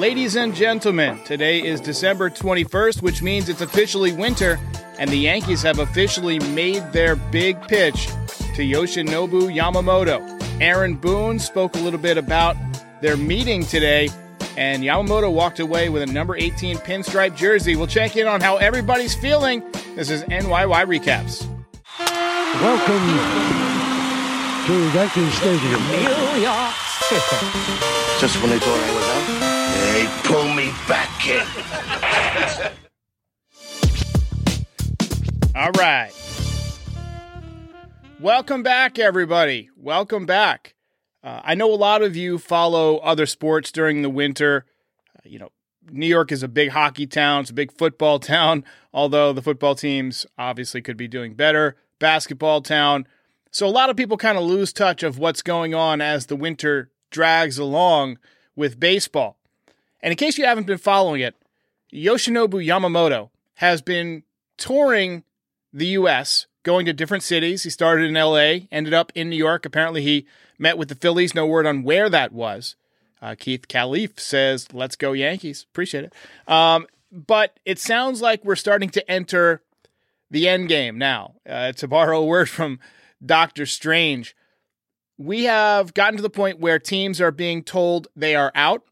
Ladies and gentlemen, today is December 21st, which means it's officially winter, and the Yankees have officially made their big pitch to Yoshinobu Yamamoto. Aaron Boone spoke a little bit about their meeting today, and Yamamoto walked away with a number 18 pinstripe jersey. We'll check in on how everybody's feeling. This is NYY Recaps. Welcome to Yankee Stadium. New York City. Just when they thought I was out, they pull me back in. All right. Welcome back, everybody. Welcome back. Uh, I know a lot of you follow other sports during the winter. Uh, you know, New York is a big hockey town, it's a big football town, although the football teams obviously could be doing better. Basketball town. So a lot of people kind of lose touch of what's going on as the winter drags along with baseball. And in case you haven't been following it, Yoshinobu Yamamoto has been touring the US, going to different cities. He started in LA, ended up in New York. Apparently, he met with the Phillies. No word on where that was. Uh, Keith Calif says, Let's go, Yankees. Appreciate it. Um, but it sounds like we're starting to enter the end game now. Uh, to borrow a word from Doctor Strange, we have gotten to the point where teams are being told they are out.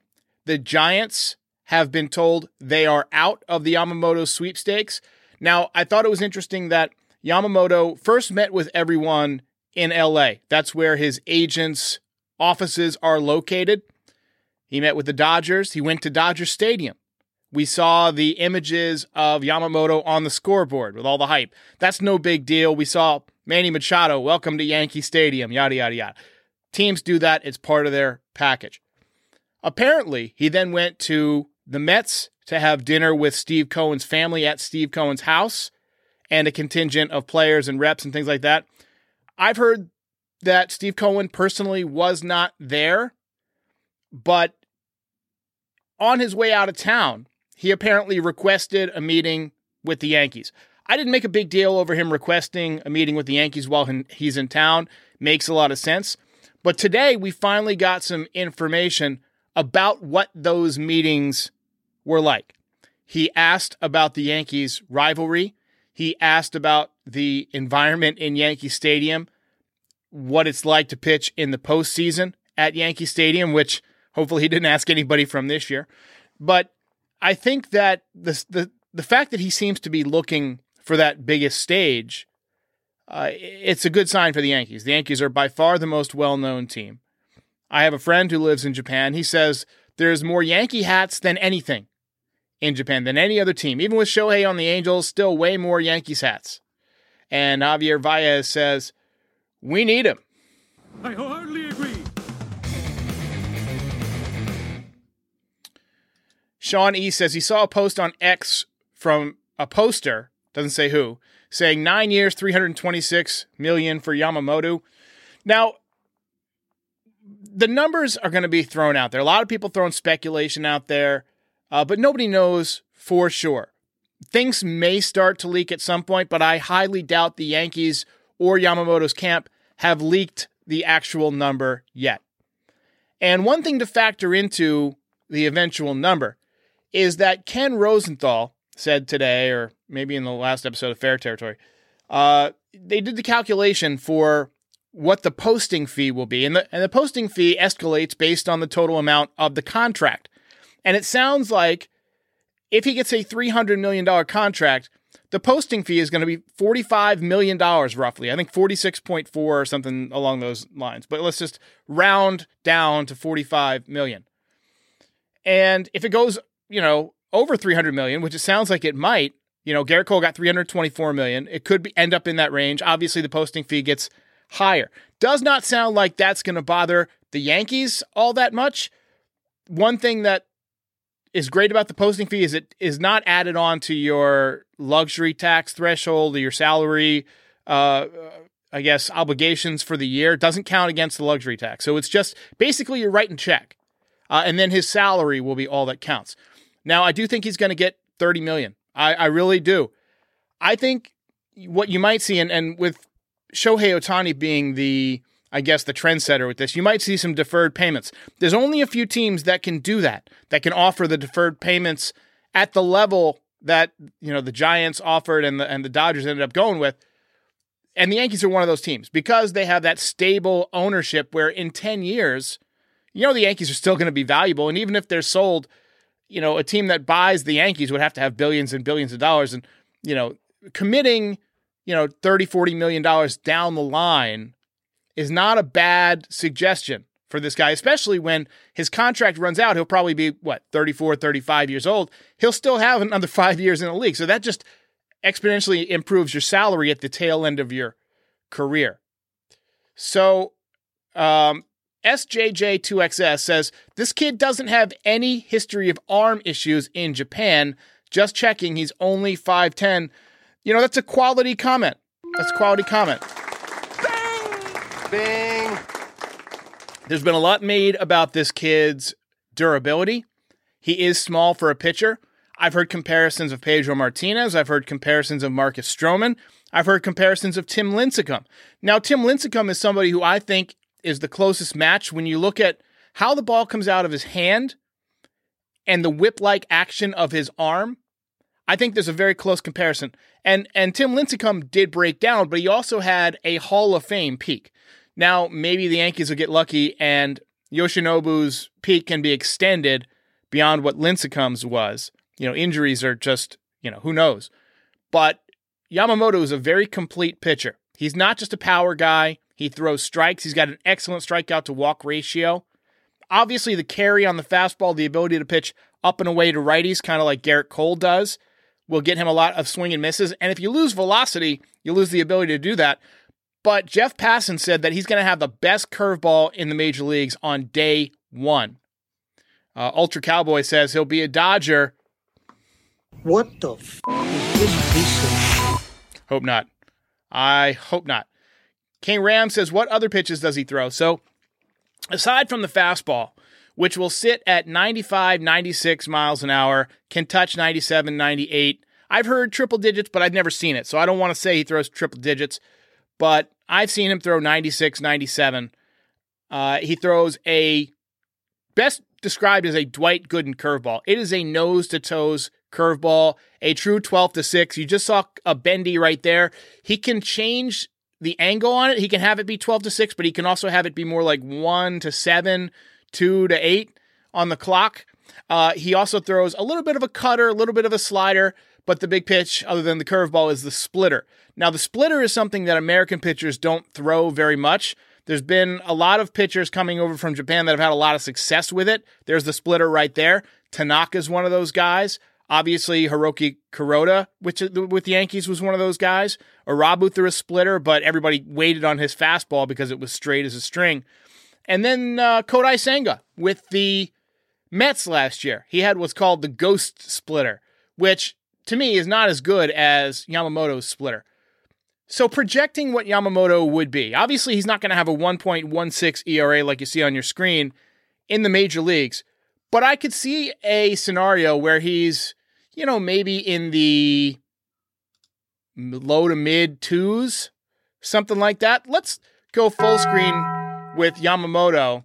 The Giants have been told they are out of the Yamamoto sweepstakes. Now, I thought it was interesting that Yamamoto first met with everyone in LA. That's where his agents' offices are located. He met with the Dodgers. He went to Dodger Stadium. We saw the images of Yamamoto on the scoreboard with all the hype. That's no big deal. We saw Manny Machado, welcome to Yankee Stadium, yada, yada, yada. Teams do that, it's part of their package. Apparently, he then went to the Mets to have dinner with Steve Cohen's family at Steve Cohen's house and a contingent of players and reps and things like that. I've heard that Steve Cohen personally was not there, but on his way out of town, he apparently requested a meeting with the Yankees. I didn't make a big deal over him requesting a meeting with the Yankees while he's in town. Makes a lot of sense. But today we finally got some information about what those meetings were like. He asked about the Yankees' rivalry. He asked about the environment in Yankee Stadium, what it's like to pitch in the postseason at Yankee Stadium, which hopefully he didn't ask anybody from this year. But I think that the the the fact that he seems to be looking for that biggest stage, uh, it's a good sign for the Yankees. The Yankees are by far the most well known team. I have a friend who lives in Japan. He says there's more Yankee hats than anything in Japan than any other team. Even with Shohei on the Angels, still way more Yankees hats. And Javier Baez says, We need him. I hardly agree. Sean E says he saw a post on X from a poster, doesn't say who, saying nine years, 326 million for Yamamoto. Now, the numbers are going to be thrown out there. A lot of people throwing speculation out there, uh, but nobody knows for sure. Things may start to leak at some point, but I highly doubt the Yankees or Yamamoto's camp have leaked the actual number yet. And one thing to factor into the eventual number is that Ken Rosenthal said today, or maybe in the last episode of Fair Territory, uh, they did the calculation for what the posting fee will be. And the, and the posting fee escalates based on the total amount of the contract. And it sounds like if he gets a $300 million contract, the posting fee is going to be $45 million roughly. I think 46.4 or something along those lines. But let's just round down to 45 million. And if it goes you know, over 300 million, which it sounds like it might. You know, Gerrit Cole got 324 million. It could be, end up in that range. Obviously, the posting fee gets higher. Does not sound like that's going to bother the Yankees all that much. One thing that is great about the posting fee is it is not added on to your luxury tax threshold or your salary, uh, I guess, obligations for the year. Doesn't count against the luxury tax. So it's just basically you're writing check. Uh, and then his salary will be all that counts. Now, I do think he's going to get 30 million. I, I really do. I think what you might see, and, and with Shohei Ohtani being the I guess, the trendsetter with this. You might see some deferred payments. There's only a few teams that can do that, that can offer the deferred payments at the level that you know the Giants offered and the and the Dodgers ended up going with. And the Yankees are one of those teams because they have that stable ownership where in 10 years, you know the Yankees are still going to be valuable and even if they're sold, you know, a team that buys the Yankees would have to have billions and billions of dollars and you know, committing, you know, 30 40 million dollars down the line is not a bad suggestion for this guy, especially when his contract runs out. He'll probably be, what, 34, 35 years old. He'll still have another five years in the league. So that just exponentially improves your salary at the tail end of your career. So, um, SJJ2XS says this kid doesn't have any history of arm issues in Japan. Just checking, he's only 5'10. You know, that's a quality comment. That's a quality comment. Bing. There's been a lot made about this kid's durability. He is small for a pitcher. I've heard comparisons of Pedro Martinez. I've heard comparisons of Marcus Stroman. I've heard comparisons of Tim Lincecum. Now, Tim Lincecum is somebody who I think is the closest match when you look at how the ball comes out of his hand and the whip-like action of his arm. I think there's a very close comparison. And and Tim Lincecum did break down, but he also had a Hall of Fame peak. Now, maybe the Yankees will get lucky and Yoshinobu's peak can be extended beyond what Lincecum's was. You know, injuries are just, you know, who knows. But Yamamoto is a very complete pitcher. He's not just a power guy. He throws strikes. He's got an excellent strikeout to walk ratio. Obviously, the carry on the fastball, the ability to pitch up and away to righties, kind of like Gerrit Cole does, will get him a lot of swing and misses. And if you lose velocity, you lose the ability to do that. But Jeff Passan said that he's going to have the best curveball in the major leagues on day one. Uh, Ultra Cowboy says he'll be a Dodger. What the f is this piece of Hope not. I hope not. King Ram says, what other pitches does he throw? So, aside from the fastball, which will sit at 95, 96 miles an hour, can touch 97, 98. I've heard triple digits, but I've never seen it. So I don't want to say he throws triple digits, but I've seen him throw 96, 97. Uh, he throws a best described as a Dwight Gooden curveball. It is a nose to toes curveball, a true 12 to 6. You just saw a bendy right there. He can change the angle on it. He can have it be 12 to 6, but he can also have it be more like 1 to 7, 2 to 8 on the clock. Uh, he also throws a little bit of a cutter, a little bit of a slider, but the big pitch, other than the curveball, is the splitter. Now, the splitter is something that American pitchers don't throw very much. There's been a lot of pitchers coming over from Japan that have had a lot of success with it. There's the splitter right there. Tanaka's one of those guys. Obviously, Hiroki Kuroda, which with the Yankees was one of those guys. Irabu threw a splitter, but everybody waited on his fastball because it was straight as a string. And then uh, Kodai Senga with the Mets last year. He had what's called the ghost splitter, which to me is not as good as Yamamoto's splitter. So projecting what Yamamoto would be. Obviously, he's not going to have a 1.16 ERA like you see on your screen in the major leagues, but I could see a scenario where he's, you know, maybe in the low to mid twos, something like that. Let's go full screen with Yamamoto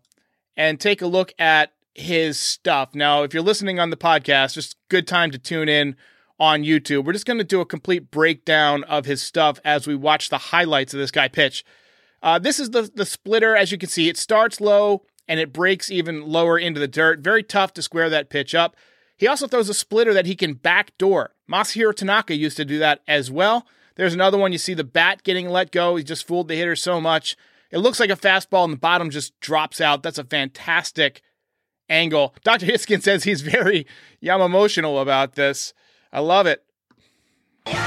and take a look at his stuff. Now, if you're listening on the podcast, just good time to tune in on YouTube. We're just going to do a complete breakdown of his stuff as we watch the highlights of this guy pitch. Uh, this is the the splitter, as you can see. It starts low and it breaks even lower into the dirt. Very tough to square that pitch up. He also throws a splitter that he can backdoor. Masahiro Tanaka used to do that as well. There's another one. You see the bat getting let go. He just fooled the hitter so much. It looks like a fastball, and the bottom just drops out. That's a fantastic angle. Dr. Hiskin says he's very Yamamotional about this. I love it. There's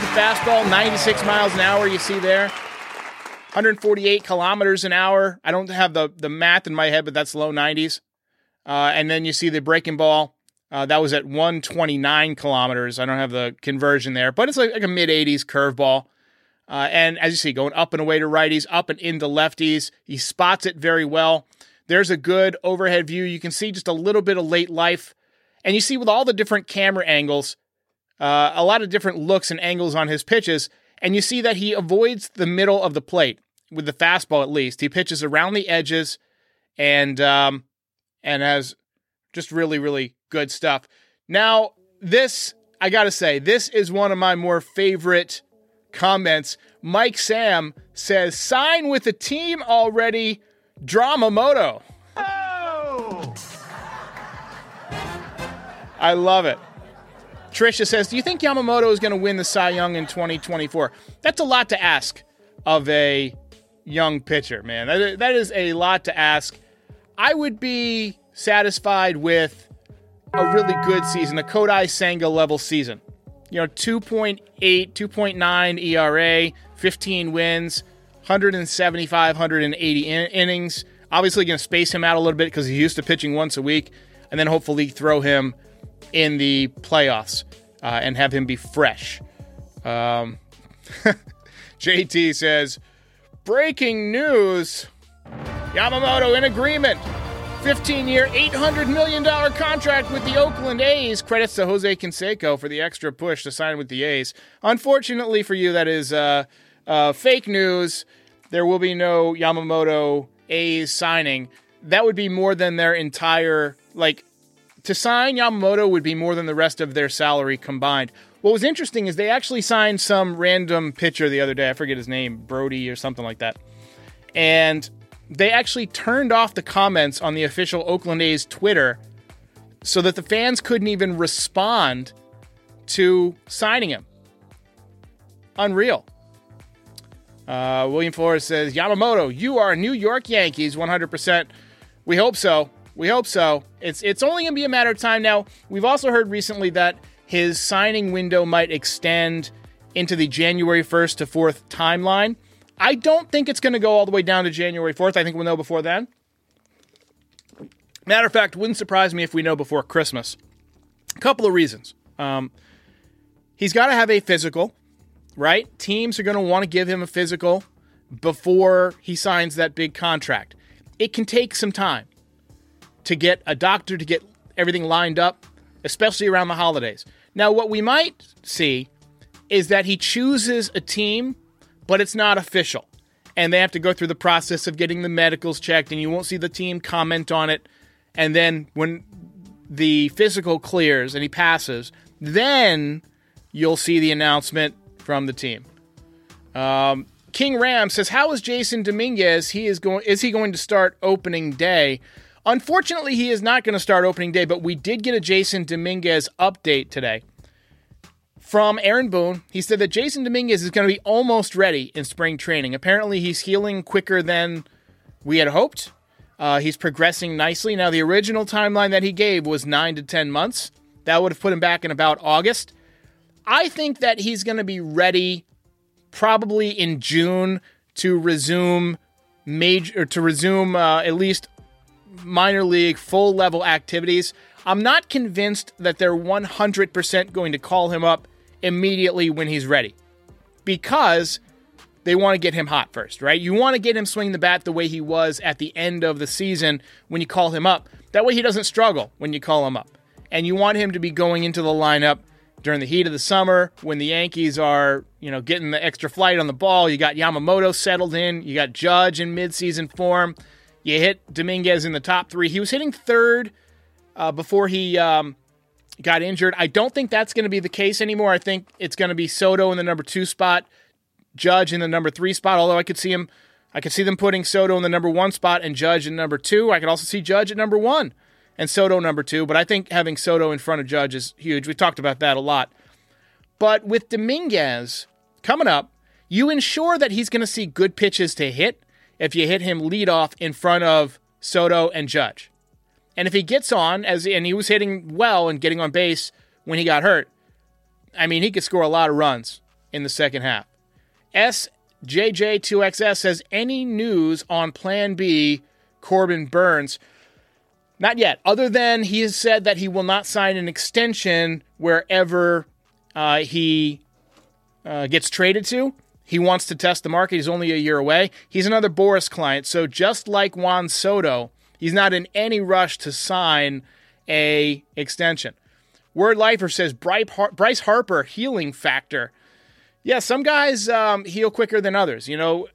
the fastball, 96 miles an hour, you see there. 148 kilometers an hour. I don't have the, the math in my head, but that's low 90s. Uh, and then you see the breaking ball. Uh, that was at 129 kilometers. I don't have the conversion there, but it's like, like a mid 80s curveball. Uh, and as you see, going up and away to righties, up and into lefties. He spots it very well. There's a good overhead view. You can see just a little bit of late life. And you see with all the different camera angles, uh, a lot of different looks and angles on his pitches. And you see that he avoids the middle of the plate. with the fastball at least. He pitches around the edges and um, and has just really really good stuff. Now, this I got to say, this is one of my more favorite comments. Mike Sam says, "Sign with the team already, Dramamoto." I love it. Trisha says, "Do you think Yamamoto is going to win the Cy Young in 2024?" That's a lot to ask of a young pitcher, man. That, that is a lot to ask. I would be satisfied with a really good season, a Kodai Senga level season. You know, 2.8, 2.9 ERA, 15 wins, 175, 180 in- innings. Obviously, going to space him out a little bit because he's used to pitching once a week, and then hopefully throw him in the playoffs uh, and have him be fresh. Um, JT says, breaking news Yamamoto in agreement. 15 year, $800 million contract with the Oakland A's. Credits to Jose Canseco for the extra push to sign with the A's. Unfortunately for you, that is uh, uh, fake news. There will be no Yamamoto A's signing. That would be more than their entire, like, to sign Yamamoto would be more than the rest of their salary combined. What was interesting is they actually signed some random pitcher the other day. I forget his name, Brody or something like that. And they actually turned off the comments on the official Oakland A's Twitter so that the fans couldn't even respond to signing him. Unreal. Uh, William Flores says, Yamamoto, you are New York Yankees 100%. We hope so. We hope so. It's it's only going to be a matter of time now. We've also heard recently that his signing window might extend into the January 1st to 4th timeline. I don't think it's going to go all the way down to January 4th. I think we'll know before then. Matter of fact, wouldn't surprise me if we know before Christmas. A couple of reasons. Um, he's got to have a physical, right? Teams are going to want to give him a physical before he signs that big contract. It can take some time to get a doctor to get everything lined up, especially around the holidays. Now, what we might see is that he chooses a team, but it's not official. And they have to go through the process of getting the medicals checked, and you won't see the team comment on it. And then when the physical clears and he passes, then you'll see the announcement from the team. Um, King Ram says, "How is Jasson Dominguez? He is going. Is he going to start opening day? Unfortunately, he is not going to start opening day. But we did get a Jasson Dominguez update today from Aaron Boone. He said that Jasson Dominguez is going to be almost ready in spring training. Apparently, he's healing quicker than we had hoped. Uh, he's progressing nicely. Now, the original timeline that he gave was nine to 10 months. That would have put him back in about August. I think that he's going to be ready probably in June to resume major, to resume uh, at least minor league full level activities. I'm not convinced that they're 100% going to call him up immediately when he's ready because they want to get him hot first, right? You want to get him swinging the bat the way he was at the end of the season when you call him up. That way he doesn't struggle when you call him up. And you want him to be going into the lineup during the heat of the summer when the Yankees are, you know, getting the extra flight on the ball. You got Yamamoto settled in, you got Judge in midseason form. You hit Dominguez in the top three. He was hitting third uh, before he um, got injured. I don't think that's going to be the case anymore. I think it's going to be Soto in the number two spot, Judge in the number three spot. Although I could see him, I could see them putting Soto in the number one spot and Judge in number two. I could also see Judge at number one and Soto number two. But I think having Soto in front of Judge is huge. We talked about that a lot. But with Dominguez coming up, you ensure that he's going to see good pitches to hit if you hit him lead off in front of Soto and Judge. And if he gets on as and he was hitting well and getting on base when he got hurt, I mean he could score a lot of runs in the second half. SJJ2XS says any news on Plan B Corbin Burnes? Not yet. Other than he has said that he will not sign an extension wherever uh, he uh, gets traded to. He wants to test the market. He's only a year away. He's another Boras client. So just like Juan Soto, he's not in any rush to sign a extension. Word Lifer says Bryce Harper healing factor. Yeah, some guys um, heal quicker than others. You know,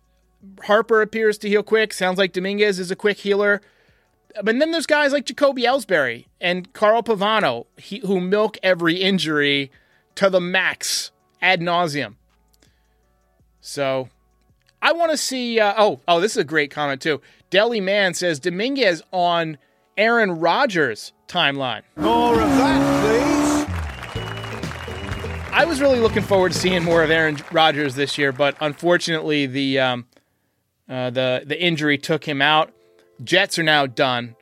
Harper appears to heal quick. Sounds like Dominguez is a quick healer. But then there's guys like Jacoby Ellsbury and Carl Pavano he, who milk every injury to the max ad nauseum. So I want to see. Uh, oh, oh, this is a great comment too. Deli Man says Dominguez on Aaron Rodgers timeline. More of that, please. I was really looking forward to seeing more of Aaron Rodgers this year, but unfortunately, the um, uh, the the injury took him out. Jets are now done,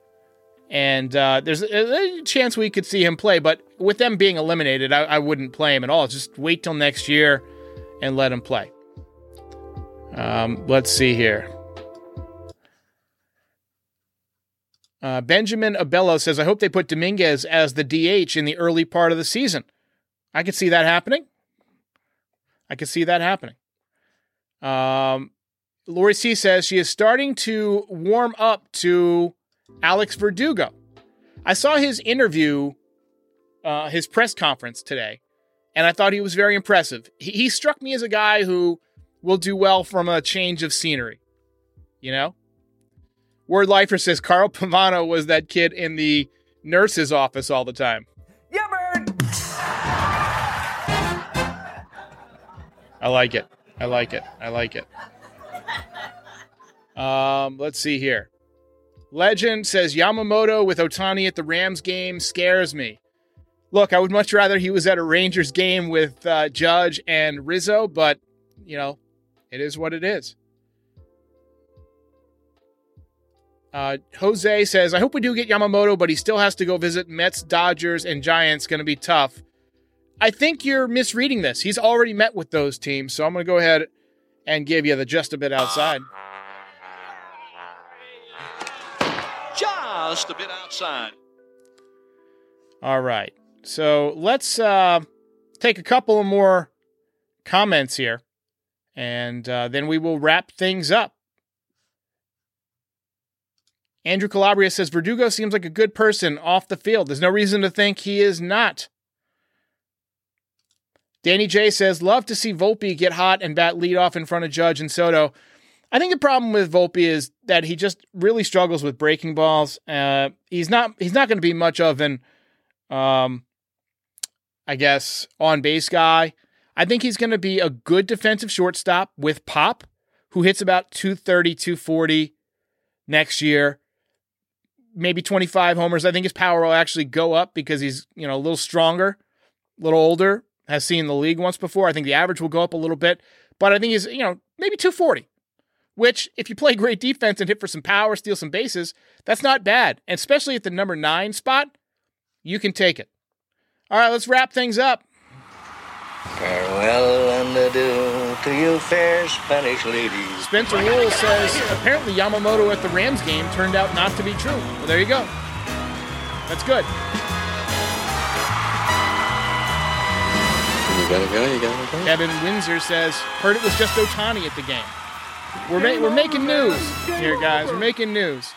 and uh, there's a, a, chance we could see him play. But with them being eliminated, I, I, wouldn't play him at all. Just wait till next year and let him play. Um, let's see here. Uh, Benjamin Abello says, "I hope they put Dominguez as the DH in the early part of the season." I could see that happening. I could see that happening. Um, Lori C says she is starting to warm up to Alex Verdugo. I saw his interview, uh, his press conference today, and I thought he was very impressive. He, he struck me as a guy who will do well from a change of scenery. You know? Word Lifer says Carl Pavano was that kid in the nurse's office all the time. Yeah, bird. I like it. I like it. I like it. Um, let's see here. Legend says Yamamoto with Ohtani at the Rams game scares me. Look, I would much rather he was at a Rangers game with uh, Judge and Rizzo, but you know, it is what it is. Uh, Jose says, I hope we do get Yamamoto, but he still has to go visit Mets, Dodgers, and Giants. Going to be tough. I think you're misreading this. He's already met with those teams, so I'm going to go ahead and give you the just a bit outside. Just a bit outside. All right. So let's uh, take a couple of more comments here, and uh, then we will wrap things up. Andrew Calabria says Verdugo seems like a good person off the field. There's no reason to think he is not. Danny J says, Love to see Volpe get hot and bat lead off in front of Judge and Soto. I think the problem with Volpe is that he just really struggles with breaking balls. Uh, he's not he's not going to be much of an, um, I guess, on base guy. I think he's going to be a good defensive shortstop with Pop, who hits about 230, 240 next year. Maybe 25 homers. I think his power will actually go up because he's, you know, a little stronger, a little older, has seen the league once before. I think the average will go up a little bit, but I think he's, you know, maybe 240, which if you play great defense and hit for some power, steal some bases, that's not bad. And especially at the number nine spot, you can take it. All right, let's wrap things up. Farewell and adieu to you fair Spanish ladies. Spencer Wool says apparently Yamamoto at the Rams game turned out not to be true. Well, there you go. That's good. You gotta go, you gotta go. Kevin Windsor says, heard it was just Ohtani at the game. We're, ma- we're making news here, guys. We're making news.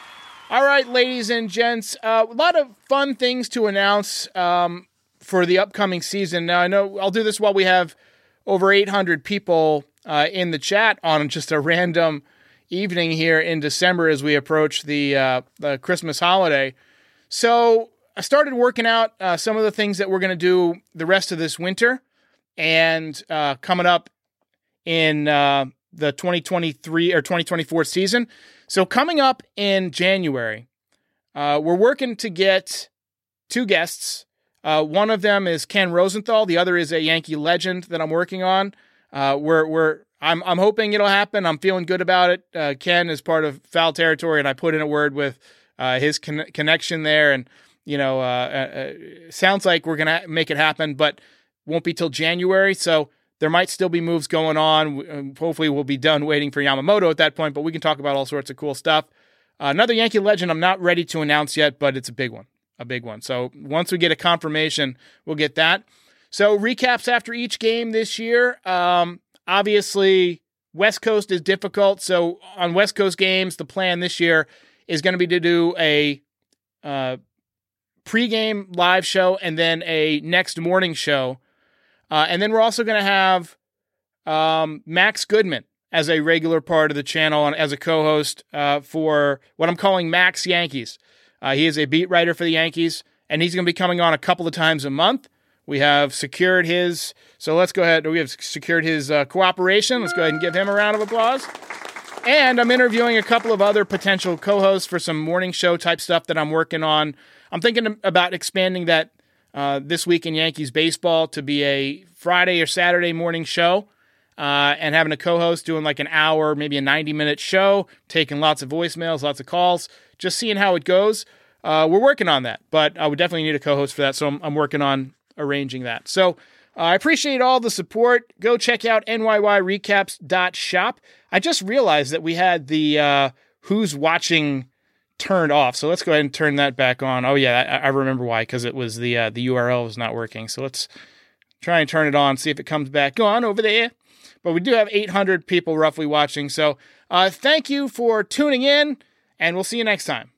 All right, ladies and gents, uh, a lot of fun things to announce um, for the upcoming season. Now, I know I'll do this while we have over 800 people uh, in the chat on just a random evening here in December as we approach the, uh, the Christmas holiday. So I started working out uh, some of the things that we're going to do the rest of this winter and uh, coming up in uh, the 2023 or 2024 season. So, coming up in January, uh, we're working to get two guests. Uh, one of them is Ken Rosenthal. The other is a Yankee legend that I'm working on. Uh, we're we're I'm I'm hoping it'll happen. I'm feeling good about it. Uh, Ken is part of Foul Territory, and I put in a word with uh, his con- connection there, and you know, uh, sounds like we're gonna make it happen. But won't be till January, so there might still be moves going on. Um, hopefully, we'll be done waiting for Yamamoto at that point, but we can talk about all sorts of cool stuff. Uh, another Yankee legend I'm not ready to announce yet, but it's a big one, a big one. So once we get a confirmation, we'll get that. So recaps after each game this year. Um, obviously, West Coast is difficult. So on West Coast games, the plan this year is going to be to do a uh, pregame live show and then a next morning show uh, and then we're also going to have um, Max Goodman as a regular part of the channel and as a co-host uh, for what I'm calling Max Yankees. Uh, he is a beat writer for the Yankees, and he's going to be coming on a couple of times a month. We have secured his, so let's go ahead. We have secured his uh, cooperation. Let's go ahead and give him a round of applause. And I'm interviewing a couple of other potential co hosts for some morning show type stuff that I'm working on. I'm thinking about expanding that uh, this week in Yankees baseball to be a Friday or Saturday morning show. Uh, and having a co-host doing like an hour, maybe a 90 minute show, taking lots of voicemails, lots of calls, just seeing how it goes. Uh, we're working on that, but I would definitely need a co-host for that. So I'm, I'm working on arranging that. So uh, I appreciate all the support. Go check out NYYRecaps.shop. I just realized that we had the uh, who's watching turned off. So let's go ahead and turn that back on. Oh yeah, I, I remember why because it was the uh, the URL was not working. So let's try and turn it on, see if it comes back Go on over there. But we do have 800 people roughly watching. So uh, thank you for tuning in, and we'll see you next time.